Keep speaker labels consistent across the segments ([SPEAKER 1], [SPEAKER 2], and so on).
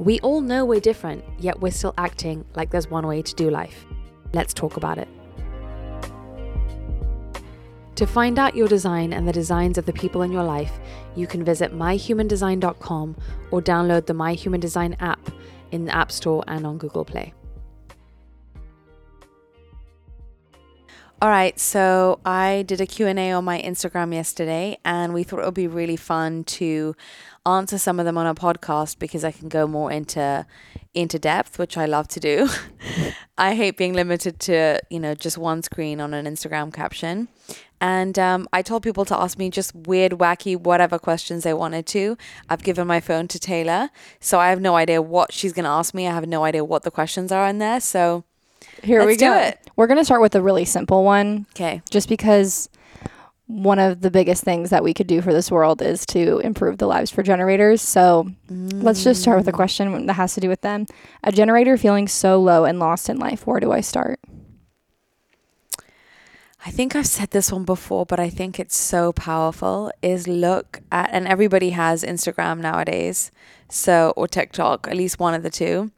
[SPEAKER 1] We all know we're different, yet we're still acting like there's one way to do life. Let's talk about it. To find out your design and the designs of the people in your life, you can visit myhumandesign.com or download the My Human Design app in the App Store and on Google Play. All right, so I did a Q&A on my Instagram yesterday and we thought it would be really fun to answer some of them on a podcast because I can go more into into depth, which I love to do. I hate being limited to, you know, just one screen on an Instagram caption. And um, I told people to ask me just weird, wacky, whatever questions they wanted to. I've given my phone to Taylor, so I have no idea what she's going to ask me. I have no idea what the questions are in there. So
[SPEAKER 2] here
[SPEAKER 1] Let's
[SPEAKER 2] we go.
[SPEAKER 1] do it.
[SPEAKER 2] We're going to start with a really simple one.
[SPEAKER 1] Okay.
[SPEAKER 2] Just because one of the biggest things that we could do for this world is to improve the lives for generators. So mm. let's just start with a question that has to do with them. A generator feeling so low and lost in life, where do I start?
[SPEAKER 1] I think I've said this one before, but I think it's so powerful. Is look at, and everybody has Instagram nowadays, so or TikTok, at least one of the two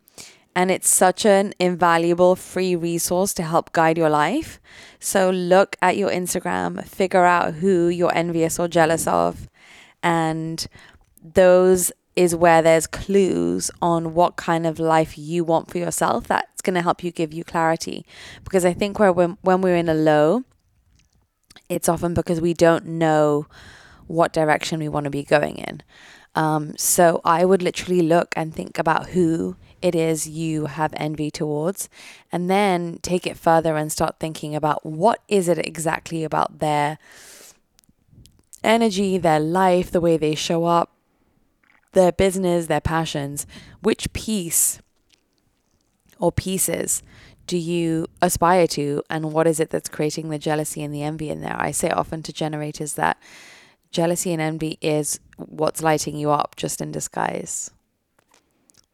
[SPEAKER 1] and it's such an invaluable free resource to help guide your life. So look at your Instagram, figure out who you're envious or jealous of, and those is where there's clues on what kind of life you want for yourself. That's going to help you give you clarity. Because I think where when, when we're in a low, it's often because we don't know what direction we want to be going in. Um, so I would literally look and think about who it is you have envy towards and then take it further and start thinking about what is it exactly about their energy, their life, the way they show up, their business, their passions, which piece or pieces do you aspire to and what is it that's creating the jealousy and the envy in there? I say often to generators that jealousy and envy is what's lighting you up just in disguise.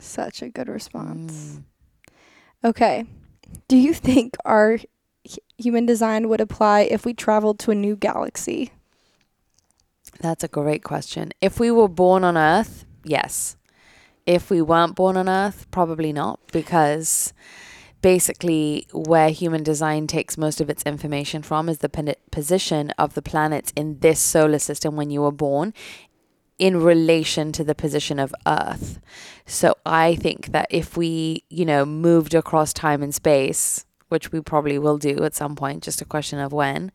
[SPEAKER 2] Such a good response. Mm. Okay. Do you think our human design would apply if we traveled to a new galaxy?
[SPEAKER 1] That's a great question. If we were born on Earth, yes. If we weren't born on Earth, probably not, because basically where human design takes most of its information from is the position of the planets in this solar system when you were born in relation to the position of Earth. So I think that if we, you know, moved across time and space, which we probably will do at some point, just a question of when,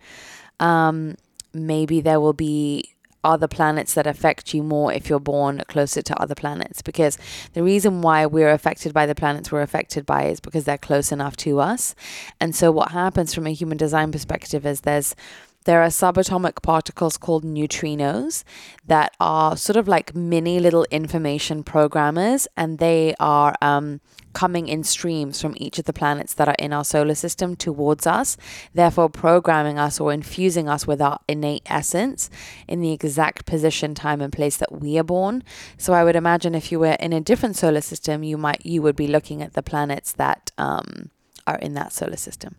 [SPEAKER 1] um, maybe there will be other planets that affect you more if you're born closer to other planets. Because the reason why we're affected by the planets we're affected by is because they're close enough to us. And so what happens from a human design perspective is there's there are subatomic particles called neutrinos that are sort of like mini little information programmers, and they are um, coming in streams from each of the planets that are in our solar system towards us, therefore programming us or infusing us with our innate essence in the exact position, time, and place that we are born. So I would imagine if you were in a different solar system, you might you would be looking at the planets that um, are in that solar system.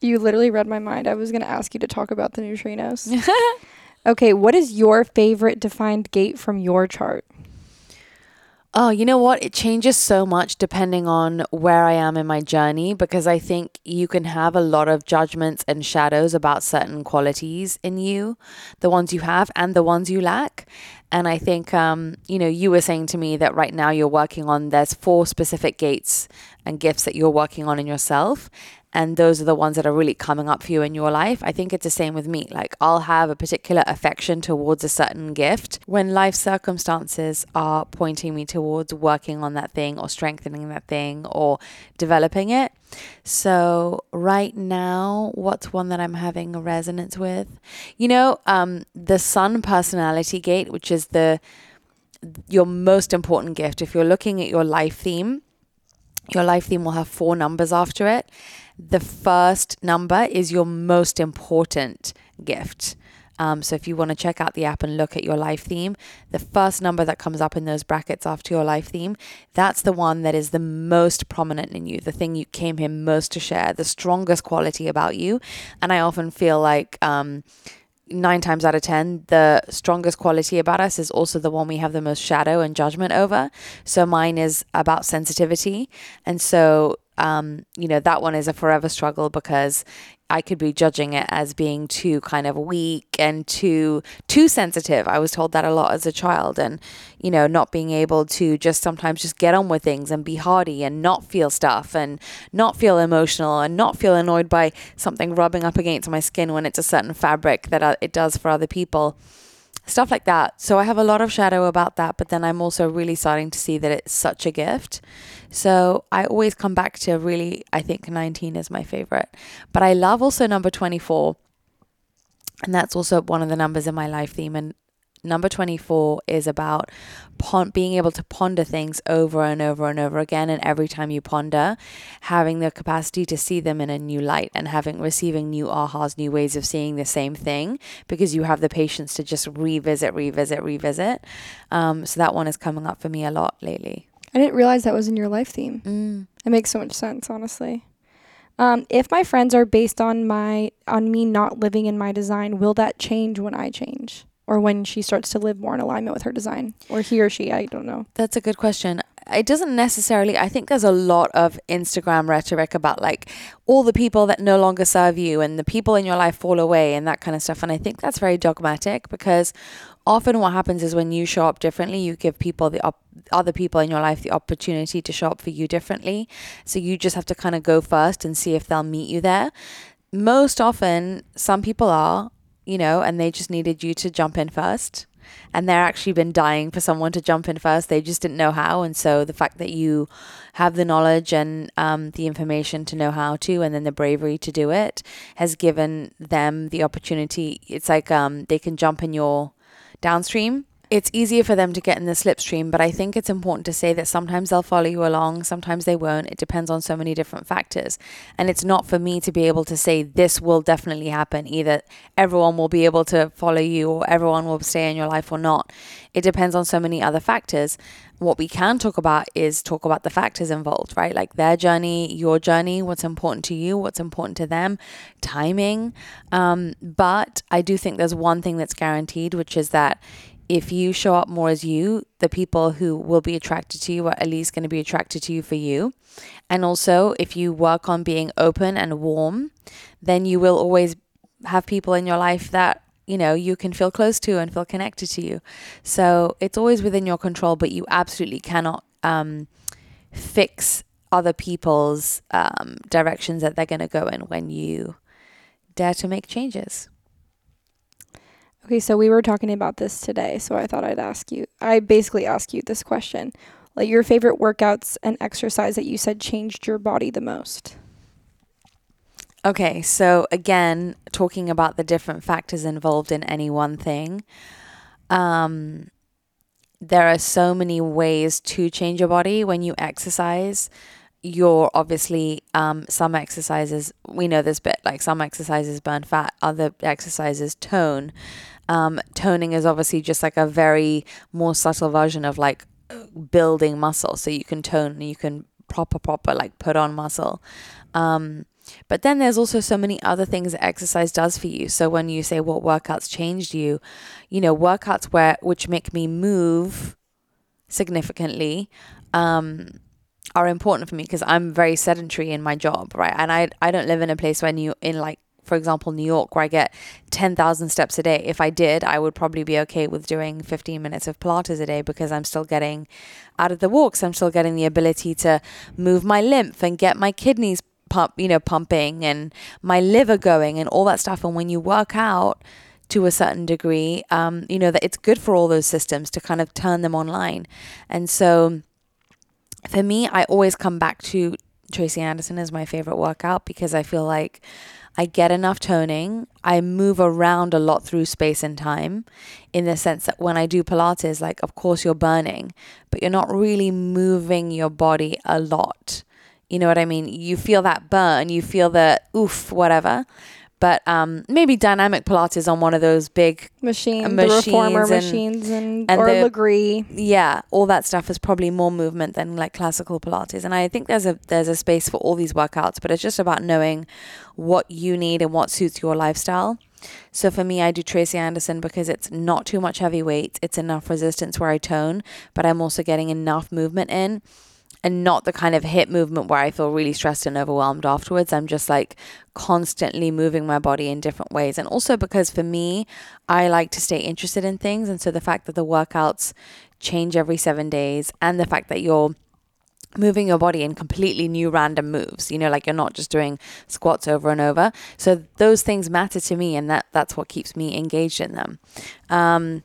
[SPEAKER 2] You literally read my mind. I was going to ask you to talk about the neutrinos. okay, what is your favorite defined gate from your chart?
[SPEAKER 1] Oh, you know what? It changes so much depending on where I am in my journey because I think you can have a lot of judgments and shadows about certain qualities in you, the ones you have and the ones you lack. And I think, um, you know, you were saying to me that right now you're working on, there's four specific gates and gifts that you're working on in yourself and those are the ones that are really coming up for you in your life. I think it's the same with me. Like, I'll have a particular affection towards a certain gift when life circumstances are pointing me towards working on that thing or strengthening that thing or developing it. So, right now, what's one that I'm having a resonance with? You know, um, the Sun personality gate, which is the your most important gift. If you're looking at your life theme, your life theme will have four numbers after it. The first number is your most important gift. Um, so if you want to check out the app and look at your life theme, the first number that comes up in those brackets after your life theme, that's the one that is the most prominent in you, the thing you came here most to share, the strongest quality about you. And I often feel like um, nine times out of ten, the strongest quality about us is also the one we have the most shadow and judgment over. So mine is about sensitivity. And so, um, you know, that one is a forever struggle because I could be judging it as being too kind of weak and too too sensitive. I was told that a lot as a child and you know not being able to just sometimes just get on with things and be hardy and not feel stuff and not feel emotional and not feel annoyed by something rubbing up against my skin when it's a certain fabric that uh, it does for other people stuff like that. So I have a lot of shadow about that, but then I'm also really starting to see that it's such a gift. So I always come back to really, I think 19 is my favorite. But I love also number 24. And that's also one of the numbers in my life theme. And number 24 is about pon- being able to ponder things over and over and over again and every time you ponder having the capacity to see them in a new light and having receiving new ahas new ways of seeing the same thing because you have the patience to just revisit revisit revisit um, so that one is coming up for me a lot lately
[SPEAKER 2] I didn't realize that was in your life theme.
[SPEAKER 1] mm.
[SPEAKER 2] It makes so much sense, honestly. Um, if my friends are based on my on me not living in my design, will that change when I change? Or when she starts to live more in alignment with her design? Or he or she, I don't know.
[SPEAKER 1] That's a good question. It doesn't necessarily, I think there's a lot of Instagram rhetoric about like all the people that no longer serve you and the people in your life fall away and that kind of stuff. And I think that's very dogmatic because often what happens is when you show up differently, you give people the op- other people in your life the opportunity to show up for you differently. So you just have to kind of go first and see if they'll meet you there. Most often, some people are, you know, and they just needed you to jump in first. And they're actually been dying for someone to jump in first. They just didn't know how. And so the fact that you have the knowledge and um, the information to know how to, and then the bravery to do it, has given them the opportunity. It's like um, they can jump in your downstream it's easier for them to get in the slipstream, but I think it's important to say that sometimes they'll follow you along, sometimes they won't. It depends on so many different factors. And it's not for me to be able to say this will definitely happen. Either everyone will be able to follow you or everyone will stay in your life or not. It depends on so many other factors. What we can talk about is talk about the factors involved, right? Like their journey, your journey, what's important to you, what's important to them, timing. Um, but I do think there's one thing that's guaranteed, which is that if you show up more as you, the people who will be attracted to you are at least going to be attracted to you for you. And also, if you work on being open and warm, then you will always have people in your life that you know you can feel close to and feel connected to you. So it's always within your control, but you absolutely cannot um, fix other people's um, directions that they're going to go in when you dare to make changes.
[SPEAKER 2] Okay, so we were talking about this today, so I thought I'd ask you. I basically asked you this question. Like your favorite workouts and exercise that you said changed your body the most.
[SPEAKER 1] Okay, so again, talking about the different factors involved in any one thing, um, there are so many ways to change your body when you exercise. You're obviously um, some exercises we know this bit like some exercises burn fat, other exercises tone. Um, toning is obviously just like a very more subtle version of like building muscle. So you can tone you can proper, proper like put on muscle. Um, but then there's also so many other things that exercise does for you. So when you say what workouts changed you, you know, workouts where which make me move significantly um, are important for me because I'm very sedentary in my job, right? And I I don't live in a place where you in like for example, New York, where I get 10,000 steps a day. If I did, I would probably be okay with doing 15 minutes of Pilates a day because I'm still getting out of the walks. I'm still getting the ability to move my lymph and get my kidneys pump, you know, pumping and my liver going and all that stuff. And when you work out, to a certain degree, um, you know, that it's good for all those systems to kind of turn them online. And so for me, I always come back to Tracy Anderson as my favorite workout because I feel like I get enough toning. I move around a lot through space and time in the sense that when I do Pilates, like, of course, you're burning, but you're not really moving your body a lot. You know what I mean? You feel that burn, you feel the oof, whatever. But um, maybe dynamic Pilates on one of those big,
[SPEAKER 2] Machine, the reformer
[SPEAKER 1] machines and-
[SPEAKER 2] machines and,
[SPEAKER 1] and
[SPEAKER 2] or
[SPEAKER 1] the-
[SPEAKER 2] Lagree.
[SPEAKER 1] yeah, all that stuff is probably more movement than like classical Pilates. And I think there's a there's a space for all these workouts, but it's just about knowing what you need and what suits your lifestyle. So for me, I do Tracy Anderson because it's not too much heavy weight. It's enough resistance where I tone, but I'm also getting enough movement in and not the kind of hip movement where I feel really stressed and overwhelmed afterwards. I'm just like constantly moving my body in different ways. And also because for me, I like to stay interested in things. And so the fact that the workouts change every seven days and the fact that you're moving your body in completely new random moves you know like you're not just doing squats over and over so those things matter to me and that that's what keeps me engaged in them um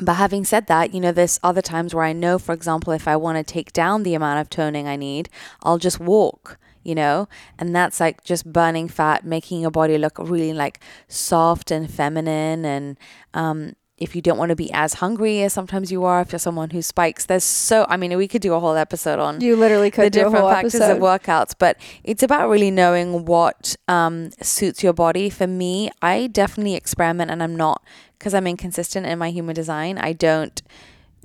[SPEAKER 1] but having said that, you know, there's other times where I know, for example, if I want to take down the amount of toning I need, I'll just walk, you know, and that's like just burning fat, making your body look really like soft and feminine. And um, if you don't want to be as hungry as sometimes you are, if you're someone who spikes, there's so, I mean, we could do a whole episode on
[SPEAKER 2] You literally could
[SPEAKER 1] the
[SPEAKER 2] do a
[SPEAKER 1] different
[SPEAKER 2] whole
[SPEAKER 1] factors
[SPEAKER 2] episode.
[SPEAKER 1] of workouts, but it's about really knowing what um, suits your body. For me, I definitely experiment and I'm not, because I'm inconsistent in my human design, I don't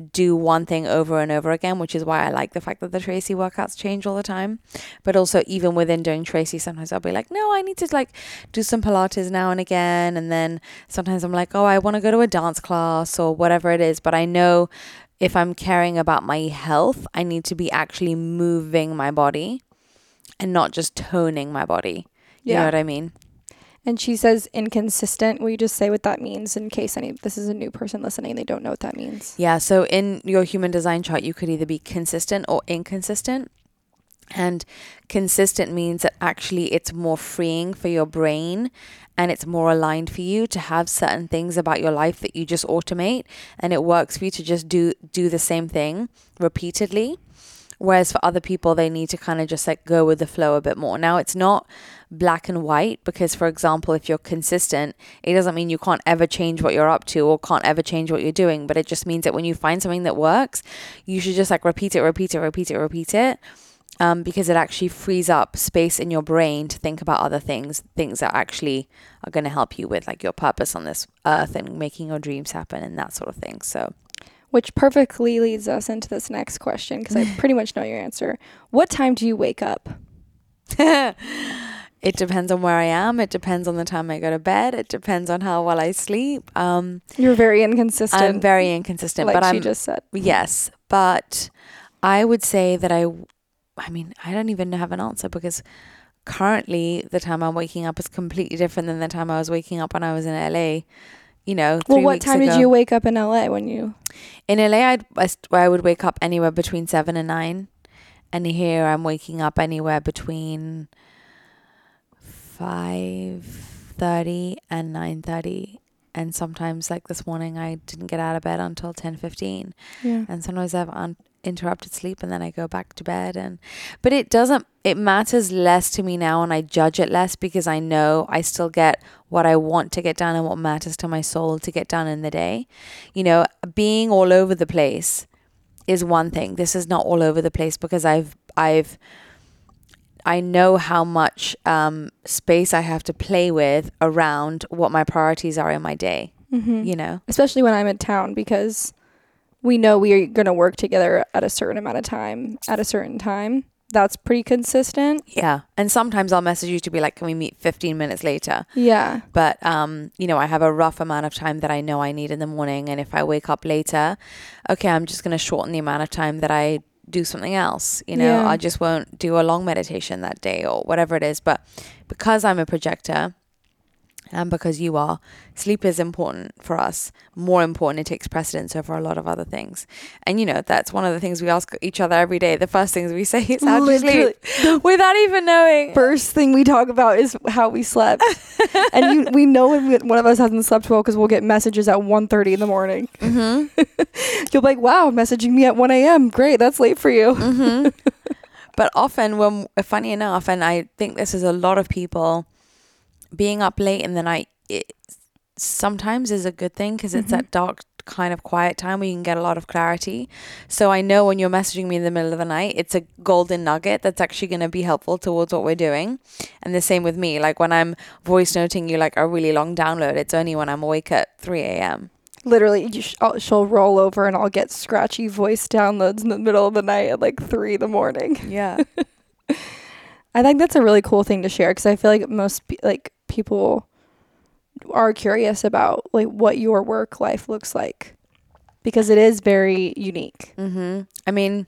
[SPEAKER 1] do one thing over and over again, which is why I like the fact that the Tracy workouts change all the time. But also, even within doing Tracy, sometimes I'll be like, no, I need to like do some Pilates now and again. And then sometimes I'm like, oh, I want to go to a dance class or whatever it is. But I know if I'm caring about my health, I need to be actually moving my body and not just toning my body. You know what I mean?
[SPEAKER 2] And she says inconsistent. Will you just say what that means in case any this is a new person listening, they don't know what that means.
[SPEAKER 1] Yeah, so in your human design chart, you could either be consistent or inconsistent. And consistent means that actually it's more freeing for your brain and it's more aligned for you to have certain things about your life that you just automate and it works for you to just do do the same thing repeatedly. Whereas for other people, they need to kind of just like go with the flow a bit more. Now, it's not black and white because, for example, if you're consistent, it doesn't mean you can't ever change what you're up to or can't ever change what you're doing. But it just means that when you find something that works, you should just like repeat it, repeat it, repeat it, repeat it. Um, because it actually frees up space in your brain to think about other things, things that actually are going to help you with like your purpose on this earth and making your dreams happen and that sort of thing. So,
[SPEAKER 2] Which perfectly leads us into this next question because I pretty much know your answer. What time do you wake up?
[SPEAKER 1] it depends on where I am. It depends on the time I go to bed. It depends on how well I sleep. Um,
[SPEAKER 2] You're very inconsistent.
[SPEAKER 1] I'm very inconsistent,
[SPEAKER 2] like
[SPEAKER 1] but
[SPEAKER 2] she
[SPEAKER 1] I'm
[SPEAKER 2] just said.
[SPEAKER 1] yes, but I would say that I, I mean, I don't even have an answer because currently the time I'm waking up is completely different than the time I was waking up when I was in LA. You know,
[SPEAKER 2] Well, what time did you wake up in LA when you?
[SPEAKER 1] In LA, I'd, I would wake up anywhere between seven and nine, and here I'm waking up anywhere between five thirty and nine thirty. And sometimes, like this morning, I didn't get out of bed until ten fifteen,
[SPEAKER 2] Yeah.
[SPEAKER 1] and sometimes I have uninterrupted sleep, and then I go back to bed. And but it doesn't. It matters less to me now, and I judge it less because I know I still get what I want to get done and what matters to my soul to get done in the day. You know, being all over the place is one thing. This is not all over the place because I've I've I know how much um, space I have to play with around what my priorities are in my day.
[SPEAKER 2] Mm-hmm.
[SPEAKER 1] You know,
[SPEAKER 2] Especially when I'm in town because we know we are going to work together at a certain amount of time at a certain time. That's pretty consistent.
[SPEAKER 1] yeah. And sometimes I'll message you to be like, "Can we meet 15 minutes later?"
[SPEAKER 2] Yeah.
[SPEAKER 1] But um, you know, I have a rough amount of time that I know I need in the morning, and if I wake up later, okay, I'm just gonna shorten the amount of time that I do something else. You know,
[SPEAKER 2] Yeah.
[SPEAKER 1] I just won't do a long meditation that day or whatever it is. But because I'm a projector. And because you are, sleep is important for us. More important, it takes precedence over a lot of other things. And you know, that's one of the things we ask each other every day. The first things we say is how do you sleep? Without even knowing.
[SPEAKER 2] First thing we talk about is how we slept, and you, we know when we, one of us hasn't slept well because we'll get messages at 1.30 in the morning.
[SPEAKER 1] Mm-hmm.
[SPEAKER 2] You'll be like, "Wow, messaging me at one a.m. Great, that's late for you."
[SPEAKER 1] hmm but often, when funny enough, and I think this is a lot of people being up late in the night. It sometimes is a good thing because it's
[SPEAKER 2] Mhm.
[SPEAKER 1] that dark kind of quiet time where you can get a lot of clarity. So I know when you're messaging me in the middle of the night, it's a golden nugget that's actually going to be helpful towards what we're doing. And the same with me. Like when I'm voice noting you like a really long download, it's only when I'm awake at 3 a.m.
[SPEAKER 2] Literally, you sh- I'll, she'll roll over and I'll get scratchy voice downloads in the middle of the night at like three in the morning.
[SPEAKER 1] Yeah.
[SPEAKER 2] I think that's a really cool thing to share because I feel like most like people are curious about like what your work life looks like because it is very unique.
[SPEAKER 1] mm-hmm. I mean,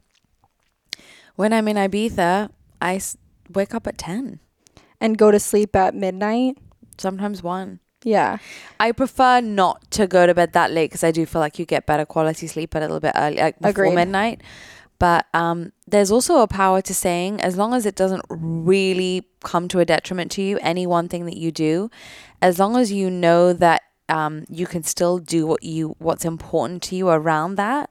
[SPEAKER 1] when I'm in Ibiza, I s- wake up at 10,
[SPEAKER 2] And go to sleep at midnight.
[SPEAKER 1] sometimes 1.
[SPEAKER 2] Yeah.
[SPEAKER 1] I prefer not to go to bed that late because I do feel like you get better quality sleep a little bit early, like before
[SPEAKER 2] Agreed.
[SPEAKER 1] midnight. But um, there's also a power to saying, as long as it doesn't really come to a detriment to you, any one thing that you do, as long as you know that um, you can still do what you what's important to you around that,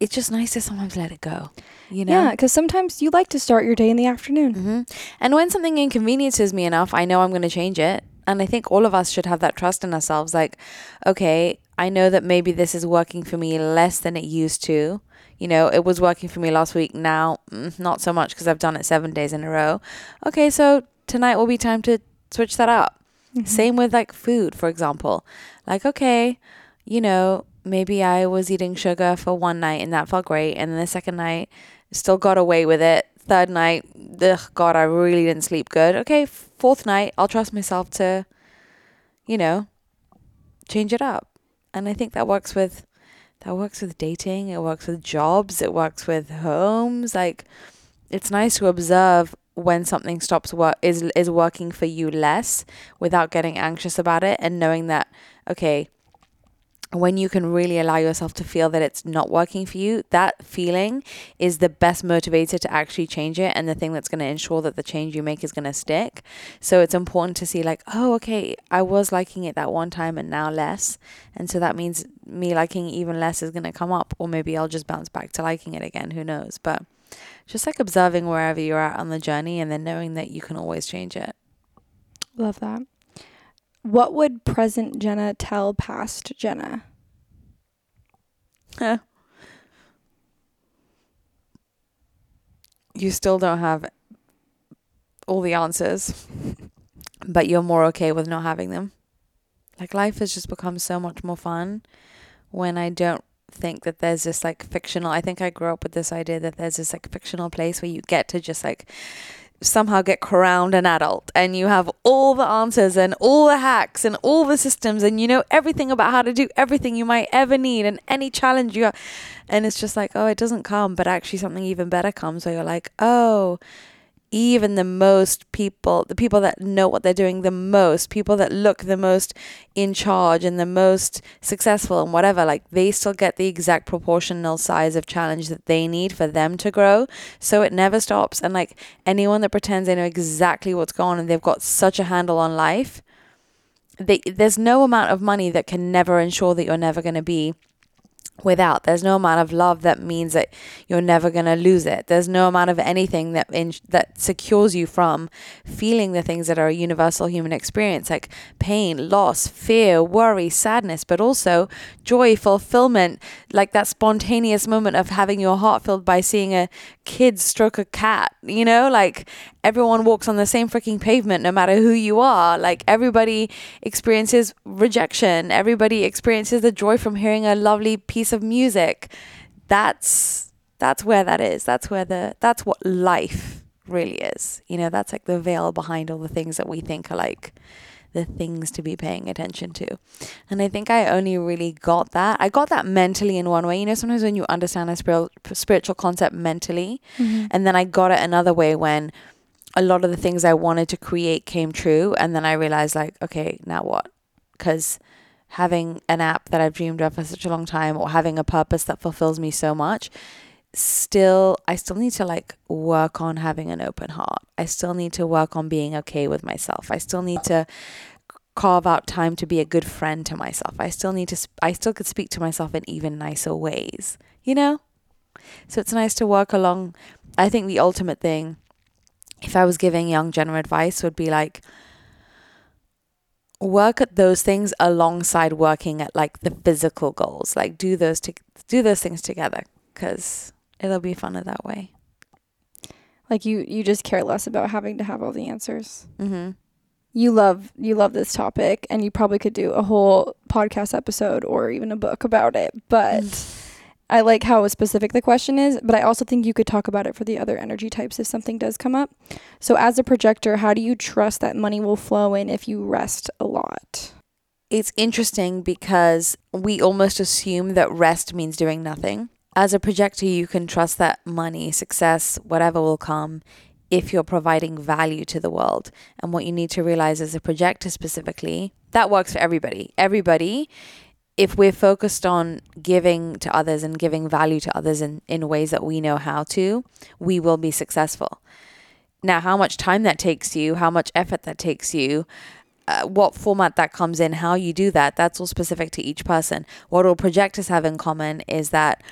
[SPEAKER 1] it's just nice to sometimes let it go. You know.
[SPEAKER 2] Yeah, because sometimes you like to start your day in the afternoon.
[SPEAKER 1] hmm And when something inconveniences me enough, I know I'm going to change it. And I think all of us should have that trust in ourselves. Like, okay, I know that maybe this is working for me less than it used to. You know, it was working for me last week. Now, mm, not so much because I've done it seven days in a row. Okay, so tonight will be time to switch that up.
[SPEAKER 2] Mhm.
[SPEAKER 1] Same with like food, for example. Like, okay, you know, maybe I was eating sugar for one night and that felt great. And then the second night, still got away with it. Third night, ugh, God, I really didn't sleep good. Okay, fourth night, I'll trust myself to, you know, change it up. And I think that works with that works with dating, it works with jobs, it works with homes. Like it's nice to observe when something stops work is is working for you less without getting anxious about it and knowing that okay, when you can really allow yourself to feel that it's not working for you, that feeling is the best motivator to actually change it and the thing that's going to ensure that the change you make is going to stick. So it's important to see, like, oh, okay, I was liking it that one time and now less. And so that means me liking even less is going to come up, or maybe I'll just bounce back to liking it again. Who knows? But just like observing wherever you're at on the journey and then knowing that you can always change it.
[SPEAKER 2] Love that. What would present Jenna tell past Jenna?
[SPEAKER 1] you still don't have all the answers, but you're more okay with not having them. Like life has just become so much more fun when I don't think that there's this like fictional I think I grew up with this idea that there's this like fictional place where you get to just like somehow get crowned an adult and you have all the answers and all the hacks and all the systems and you know everything about how to do everything you might ever need and any challenge you are. and it's just like oh it doesn't come but actually something even better comes where you're like oh even the most people the people that know what they're doing the most people that look the most in charge and the most successful and whatever like they still get the exact proportional size of challenge that they need for them to grow. So it never stops. And like anyone that pretends they know exactly what's going on and they've got such a handle on life they, there's no amount of money that can never ensure that you're never going to be without. There's no amount of love that means that you're never going to lose it. There's no amount of anything that in, that secures you from feeling the things that are a universal human experience like pain loss fear worry sadness but also joy fulfillment like that spontaneous moment of having your heart filled by seeing a kid stroke a cat you know? Like everyone walks on the same freaking pavement no matter who you are. Like everybody experiences rejection. Everybody experiences the joy from hearing a lovely piece of music. That's that's where that is. That's where the that's what life really is. You know that's like the veil behind all the things that we think are like the things to be paying attention to. And i think i only really got that i got that mentally in one way. You know sometimes when you understand a spiritual spiritual concept mentally mm-hmm. and then i got it another way when a lot of the things I wanted to create came true. And then I realized, like, okay, now what? Because having an app that I've dreamed of for such a long time or having a purpose that fulfills me so much, still, I still need to like work on having an open heart. I still need to work on being okay with myself. I still need to carve out time to be a good friend to myself. I still need to, sp- I still could speak to myself in even nicer ways, you know? So it's nice to work along. I think the ultimate thing if I was giving young Jenna advice would be like work at those things alongside working at like the physical goals. Like do those to do those things together because it'll be funner that way.
[SPEAKER 2] Like you you just care less about having to have all the answers.
[SPEAKER 1] Mm-hmm.
[SPEAKER 2] You love you love this topic and you probably could do a whole podcast episode or even a book about it. But I like how specific the question is, but I also think you could talk about it for the other energy types if something does come up. So, as a projector, how do you trust that money will flow in if you rest a lot?
[SPEAKER 1] It's interesting because we almost assume that rest means doing nothing. As a projector, you can trust that money, success, whatever will come if you're providing value to the world. And what you need to realize as a projector specifically, that works for everybody. Everybody if we're focused on giving to others and giving value to others in, in ways that we know how to, we will be successful. Now, how much time that takes you, how much effort that takes you, uh, what format that comes in, how you do that, that's all specific to each person. What all projectors have in common is that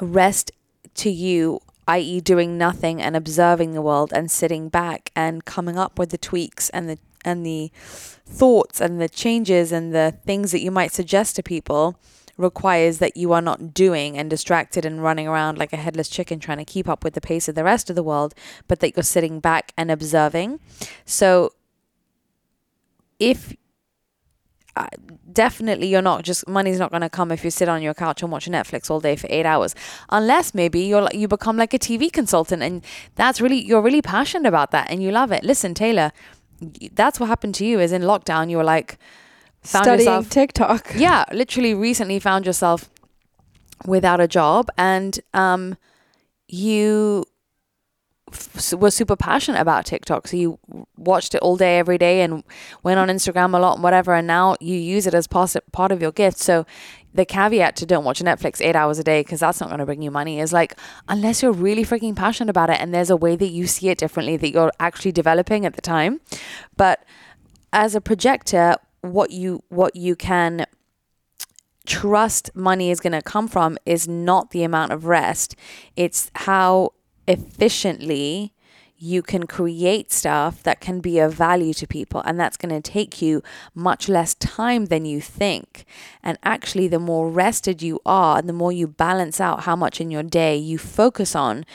[SPEAKER 1] rest to you, i.e., doing nothing and observing the world and sitting back and coming up with the tweaks and the and the thoughts and the changes and the things that you might suggest to people requires that you are not doing and distracted and running around like a headless chicken trying to keep up with the pace of the rest of the world, but that you're sitting back and observing. So if uh, definitely you're not just money's not going to come if you sit on your couch and watch Netflix all day for 8 hours unless maybe you're you become like a TV consultant and that's really you're really passionate about that and you love it listen Taylor that's what happened to you is in lockdown you were like
[SPEAKER 2] found studying yourself, TikTok.
[SPEAKER 1] Yeah, literally recently found yourself without a job and um you were super passionate about TikTok. So you watched it all day every day and went on Instagram a lot and whatever and now you use it as part part of your gift. So the caveat to don't watch Netflix eight hours a day because that's not going to bring you money is like unless you're really freaking passionate about it and there's a way that you see it differently that you're actually developing at the time. But as a projector, what you what you can trust money is going to come from is not the amount of rest. It's how efficiently you can create stuff that can be of value to people. And that's going to take you much less time than you think. And actually, the more rested you are, and the more you balance out how much in your day you focus on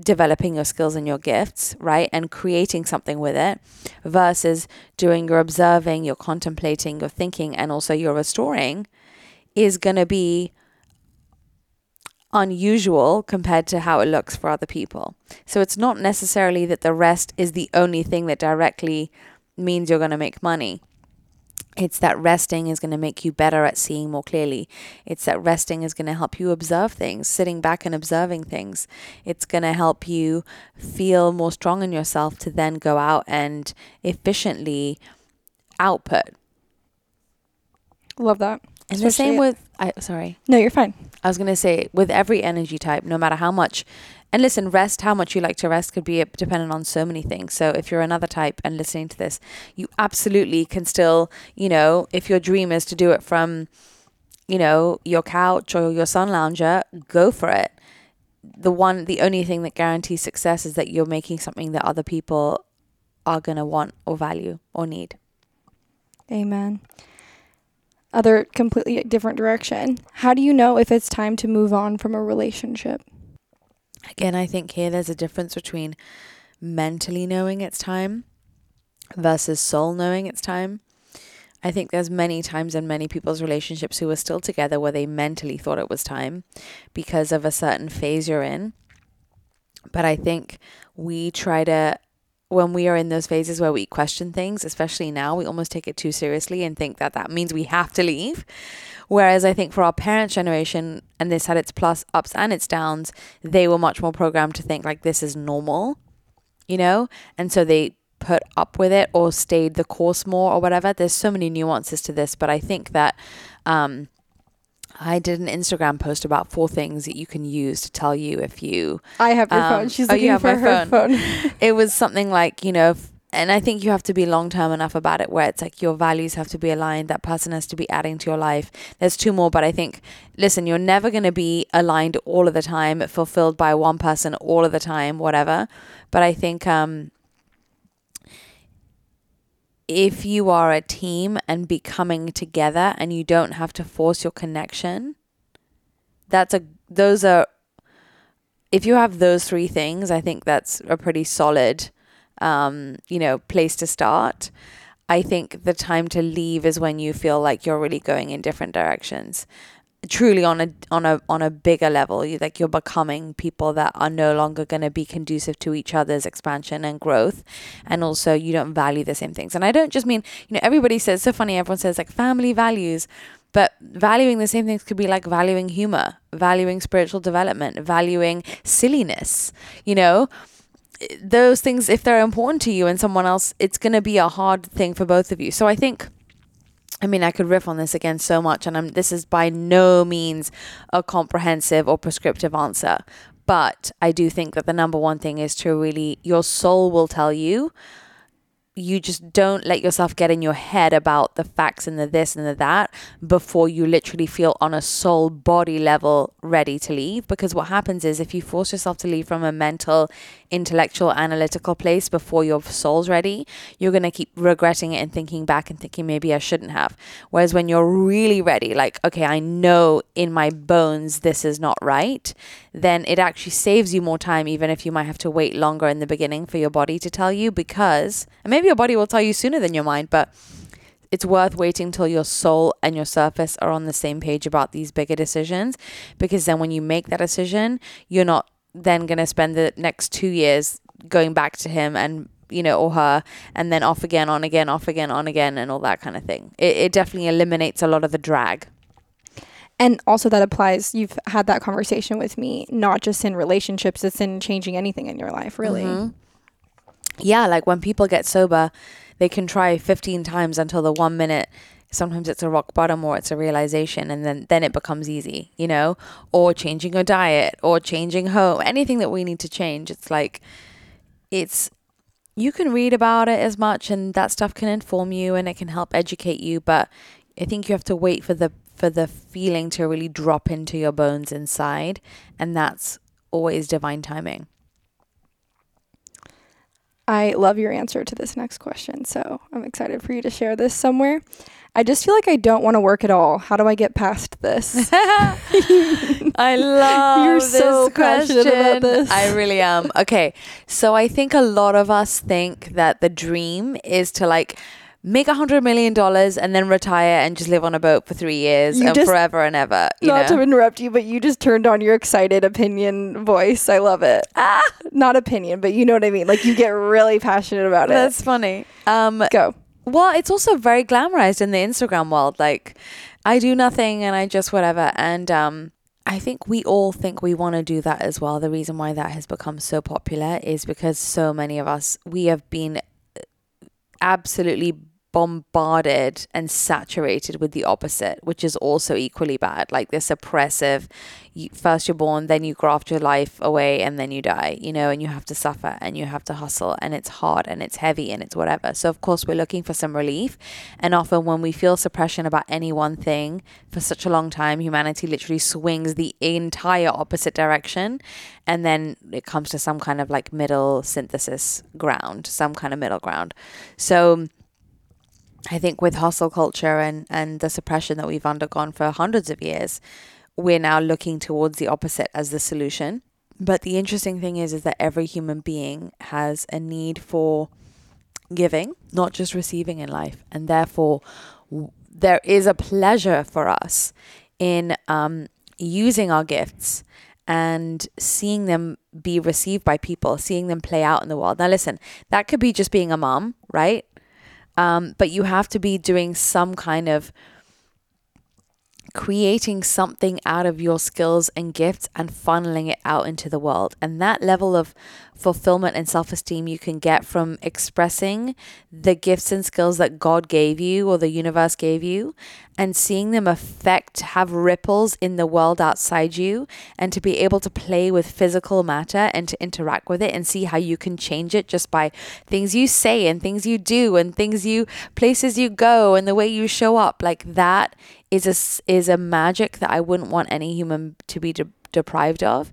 [SPEAKER 1] developing your skills and your gifts, right? And creating something with it versus doing your observing, your contemplating, your thinking, and also your restoring is going to be unusual compared to how it looks for other people. So it's not necessarily that the rest is the only thing that directly means you're going to make money. It's that resting is going to make you better at seeing more clearly. It's that resting is going to help you observe things, sitting back and observing things. It's going to help you feel more strong in yourself to then go out and efficiently output.
[SPEAKER 2] Love that.
[SPEAKER 1] And the same with I sorry.
[SPEAKER 2] No, you're fine.
[SPEAKER 1] I was going to say with every energy type, no matter how much, and listen, rest, how much you like to rest could be dependent on so many things. So if you're another type and listening to this, you absolutely can still, you know, if your dream is to do it from, you know, your couch or your sun lounger, go for it. The one, the only thing that guarantees success is that you're making something that other people are going to want or value or need.
[SPEAKER 2] Amen other completely different direction. How do you know if it's time to move on from a relationship?
[SPEAKER 1] Again, I think here there's a difference between mentally knowing it's time versus soul knowing it's time. I think there's many times in many people's relationships who are still together where they mentally thought it was time because of a certain phase you're in. But I think we try to when we are in those phases where we question things, especially now, we almost take it too seriously and think that that means we have to leave. Whereas I think for our parents' generation, and this had its plus ups and its downs, they were much more programmed to think like this is normal, you know? And so they put up with it or stayed the course more or whatever. There's so many nuances to this, but I think that um, I did an Instagram post about four things that you can use to tell you if you.
[SPEAKER 2] I have your um, phone. She's oh, looking for her phone. phone.
[SPEAKER 1] it was something like you know, and I think you have to be long term enough about it, where it's like your values have to be aligned. That person has to be adding to your life. There's two more, but I think listen, you're never going to be aligned all of the time, fulfilled by one person all of the time, whatever. But I think um, if you are a team and becoming together and you don't have to force your connection, that's a those are if you have those three things, I think that's a pretty solid um, you know, place to start. I think the time to leave is when you feel like you're really going in different directions truly on a on a on a bigger level you like you're becoming people that are no longer going to be conducive to each other's expansion and growth and also you don't value the same things. And i don't just mean you know everybody says so funny everyone says like family values but valuing the same things could be like valuing humor valuing spiritual development valuing silliness you know? Those things if they're important to you and someone else it's going to be a hard thing for both of you. So i think I mean, I could riff on this again so much, and I'm, this is by no means a comprehensive or prescriptive answer. But I do think that the number one thing is to really, your soul will tell you you just don't let yourself get in your head about the facts and the this and the that before you literally feel on a soul body level ready to leave because what happens is if you force yourself to leave from a mental intellectual analytical place before your soul's ready you're going to keep regretting it and thinking back and thinking maybe I shouldn't have. Whereas when you're really ready like okay I know in my bones this is not right then it actually saves you more time even if you might have to wait longer in the beginning for your body to tell you because maybe your body will tell you sooner than your mind, but it's worth waiting till your soul and your surface are on the same page about these bigger decisions because then when you make that decision, you're not then going to spend the next 2 years going back to him and you know or her and then off again on again off again on again and all that kind of thing. It it definitely eliminates a lot of the drag.
[SPEAKER 2] And also that applies you've had that conversation with me not just in relationships, it's in changing anything in your life, really. Mm-hmm
[SPEAKER 1] yeah, like when people get sober, they can try 15 times until the one minute sometimes it's a rock bottom or it's a realization and then then it becomes easy you know? Or changing your diet or changing home anything that we need to change it's like it's you can read about it as much and that stuff can inform you and it can help educate you but i think you have to wait for the for the feeling to really drop into your bones inside and that's always divine timing
[SPEAKER 2] I love your answer to this next question, so I'm excited for you to share this somewhere. I just feel like I don't want to work at all. How do I get past this?
[SPEAKER 1] I love You're so question. About this. I really am. Okay, so I think a lot of us think that the dream is to like make a hundred million dollars and then retire and just live on a boat for three years you and just, forever and ever.
[SPEAKER 2] not know? to interrupt you, but you just turned on your excited opinion voice. I love it. Ah, not opinion, but you know what I mean. Like you get really passionate about
[SPEAKER 1] it. That's funny. Um,
[SPEAKER 2] Go.
[SPEAKER 1] Well, it's also very glamorized in the Instagram world. Like I do nothing and I just whatever. And um, I think we all think we want to do that as well. The reason why that has become so popular is because so many of us we have been absolutely bombarded and saturated with the opposite, which is also equally bad. Like this oppressive, you, first you're born, then you graft your life away, and then you die, you know, and you have to suffer and you have to hustle, and it's hard and it's heavy and it's whatever. So, of course, we're looking for some relief. And often, when we feel suppression about any one thing for such a long time, humanity literally swings the entire opposite direction. And then it comes to some kind of like middle synthesis ground, some kind of middle ground. So, I think with hustle culture and, and the suppression that we've undergone for hundreds of years, we're now looking towards the opposite as the solution. But the interesting thing is, is that every human being has a need for giving, not just receiving in life, and therefore there is a pleasure for us in um, using our gifts and seeing them be received by people, seeing them play out in the world. Now, listen, that could be just being a mom, right? Um, but you have to be doing some kind of creating something out of your skills and gifts and funneling it out into the world. And that level of fulfillment and self esteem you can get from expressing the gifts and skills that God gave you or the universe gave you and seeing them affect, have ripples in the world outside you, and to be able to play with physical matter and to interact with it and see how you can change it just by things you say and things you do and things you, places you go and the way you show up. Like that is a, is a magic that I wouldn't want any human to be de- deprived of.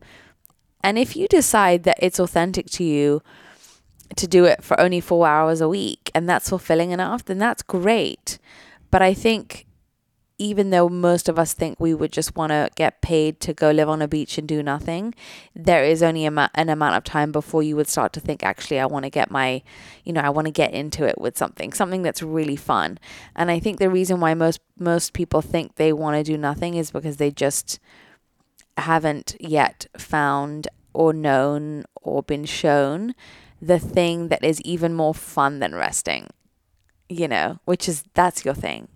[SPEAKER 1] And if you decide that it's authentic to you, to do it for only four hours a week and that's fulfilling enough, then that's great. But I think even though most of us think we would just want to get paid to go live on a beach and do nothing, there is only a, an amount of time before you would start to think, actually, I want to get my, you know, I want to get into it with something, something that's really fun. And I think the reason why most most people think they want to do nothing is because they just haven't yet found or known or been shown the thing that is even more fun than resting. You know, which is that's your thing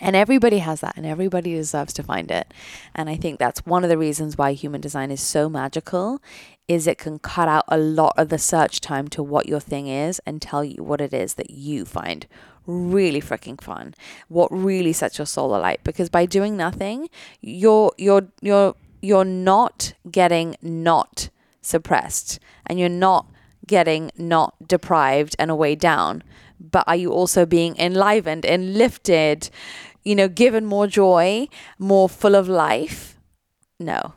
[SPEAKER 1] and everybody has that, and everybody deserves to find it. And I think that's one of the reasons why human design is so magical is it can cut out a lot of the search time to what your thing is and tell you what it is that you find really freaking fun. What really sets your soul alight because by doing nothing, you're you're you're you're not getting not suppressed and you're not getting not deprived and a way down but are you also being enlivened and lifted, you know, given more joy, more full of life? No.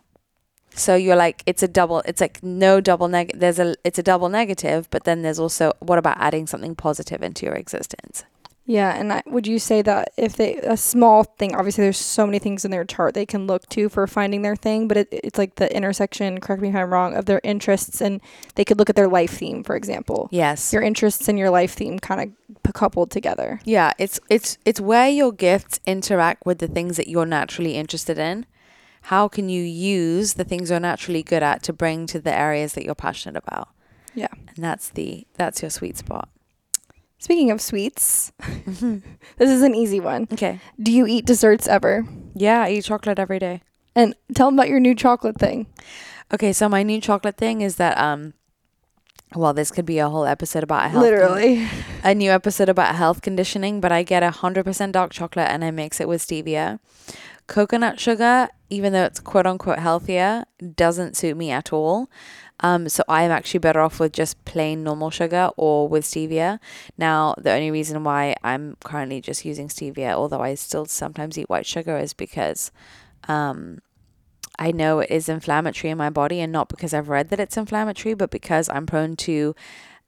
[SPEAKER 1] So you're like it's a double it's like no double neg there's a it's a double negative, but then there's also what about adding something positive into your existence?
[SPEAKER 2] Yeah, and I, would you say that if they a small thing, obviously there's so many things in their chart they can look to for finding their thing, but it, it's like the intersection. Correct me if I'm wrong. Of their interests, and they could look at their life theme, for example.
[SPEAKER 1] Yes,
[SPEAKER 2] your interests and your life theme kind of coupled together.
[SPEAKER 1] Yeah, it's it's it's where your gifts interact with the things that you're naturally interested in. How can you use the things you're naturally good at to bring to the areas that you're passionate about?
[SPEAKER 2] Yeah,
[SPEAKER 1] and that's the that's your sweet spot.
[SPEAKER 2] Speaking of sweets, mm-hmm. this is an easy one.
[SPEAKER 1] Okay.
[SPEAKER 2] Do you eat desserts ever?
[SPEAKER 1] Yeah, I eat chocolate every day.
[SPEAKER 2] And tell them about your new chocolate thing.
[SPEAKER 1] Okay, so my new chocolate thing is that um well, this could be a whole episode about health.
[SPEAKER 2] Literally.
[SPEAKER 1] Con- a new episode about health conditioning, but I get a 100% dark chocolate and I mix it with stevia. Coconut sugar, even though it's quote unquote healthier, doesn't suit me at all. Um, so I'm actually better off with just plain normal sugar or with stevia. Now, the only reason why I'm currently just using stevia, although I still sometimes eat white sugar, is because um, I know it is inflammatory in my body, and not because I've read that it's inflammatory, but because I'm prone to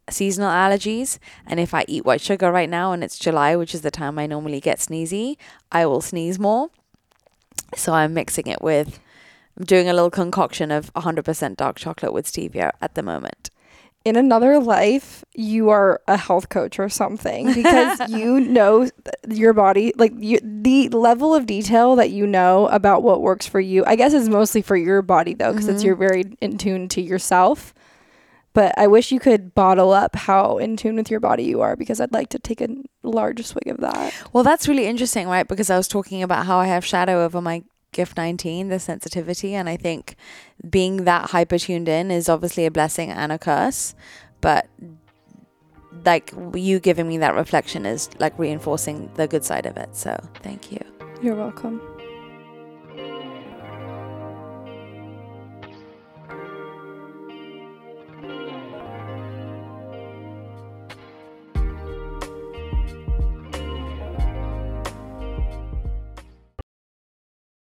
[SPEAKER 1] seasonal allergies. And if I eat white sugar right now and it's July, which is the time I normally get sneezy, I will sneeze more. So I'm mixing it with I'm doing a little concoction of 100% dark chocolate with stevia at the moment.
[SPEAKER 2] In another life, you are a health coach or something because you know your body, like you, the level of detail that you know about what works for you. I guess is mostly for your body though, because mm-hmm. it's you're very in tune to yourself. But I wish you could bottle up how in tune with your body you are because I'd like to take a large swig of that.
[SPEAKER 1] Well, that's really interesting, right? Because I was talking about how I have shadow over my gift 19 the sensitivity and i think being that hyper tuned in is obviously a blessing and a curse but like you giving me that reflection is like reinforcing the good side of it so thank you.
[SPEAKER 2] You're welcome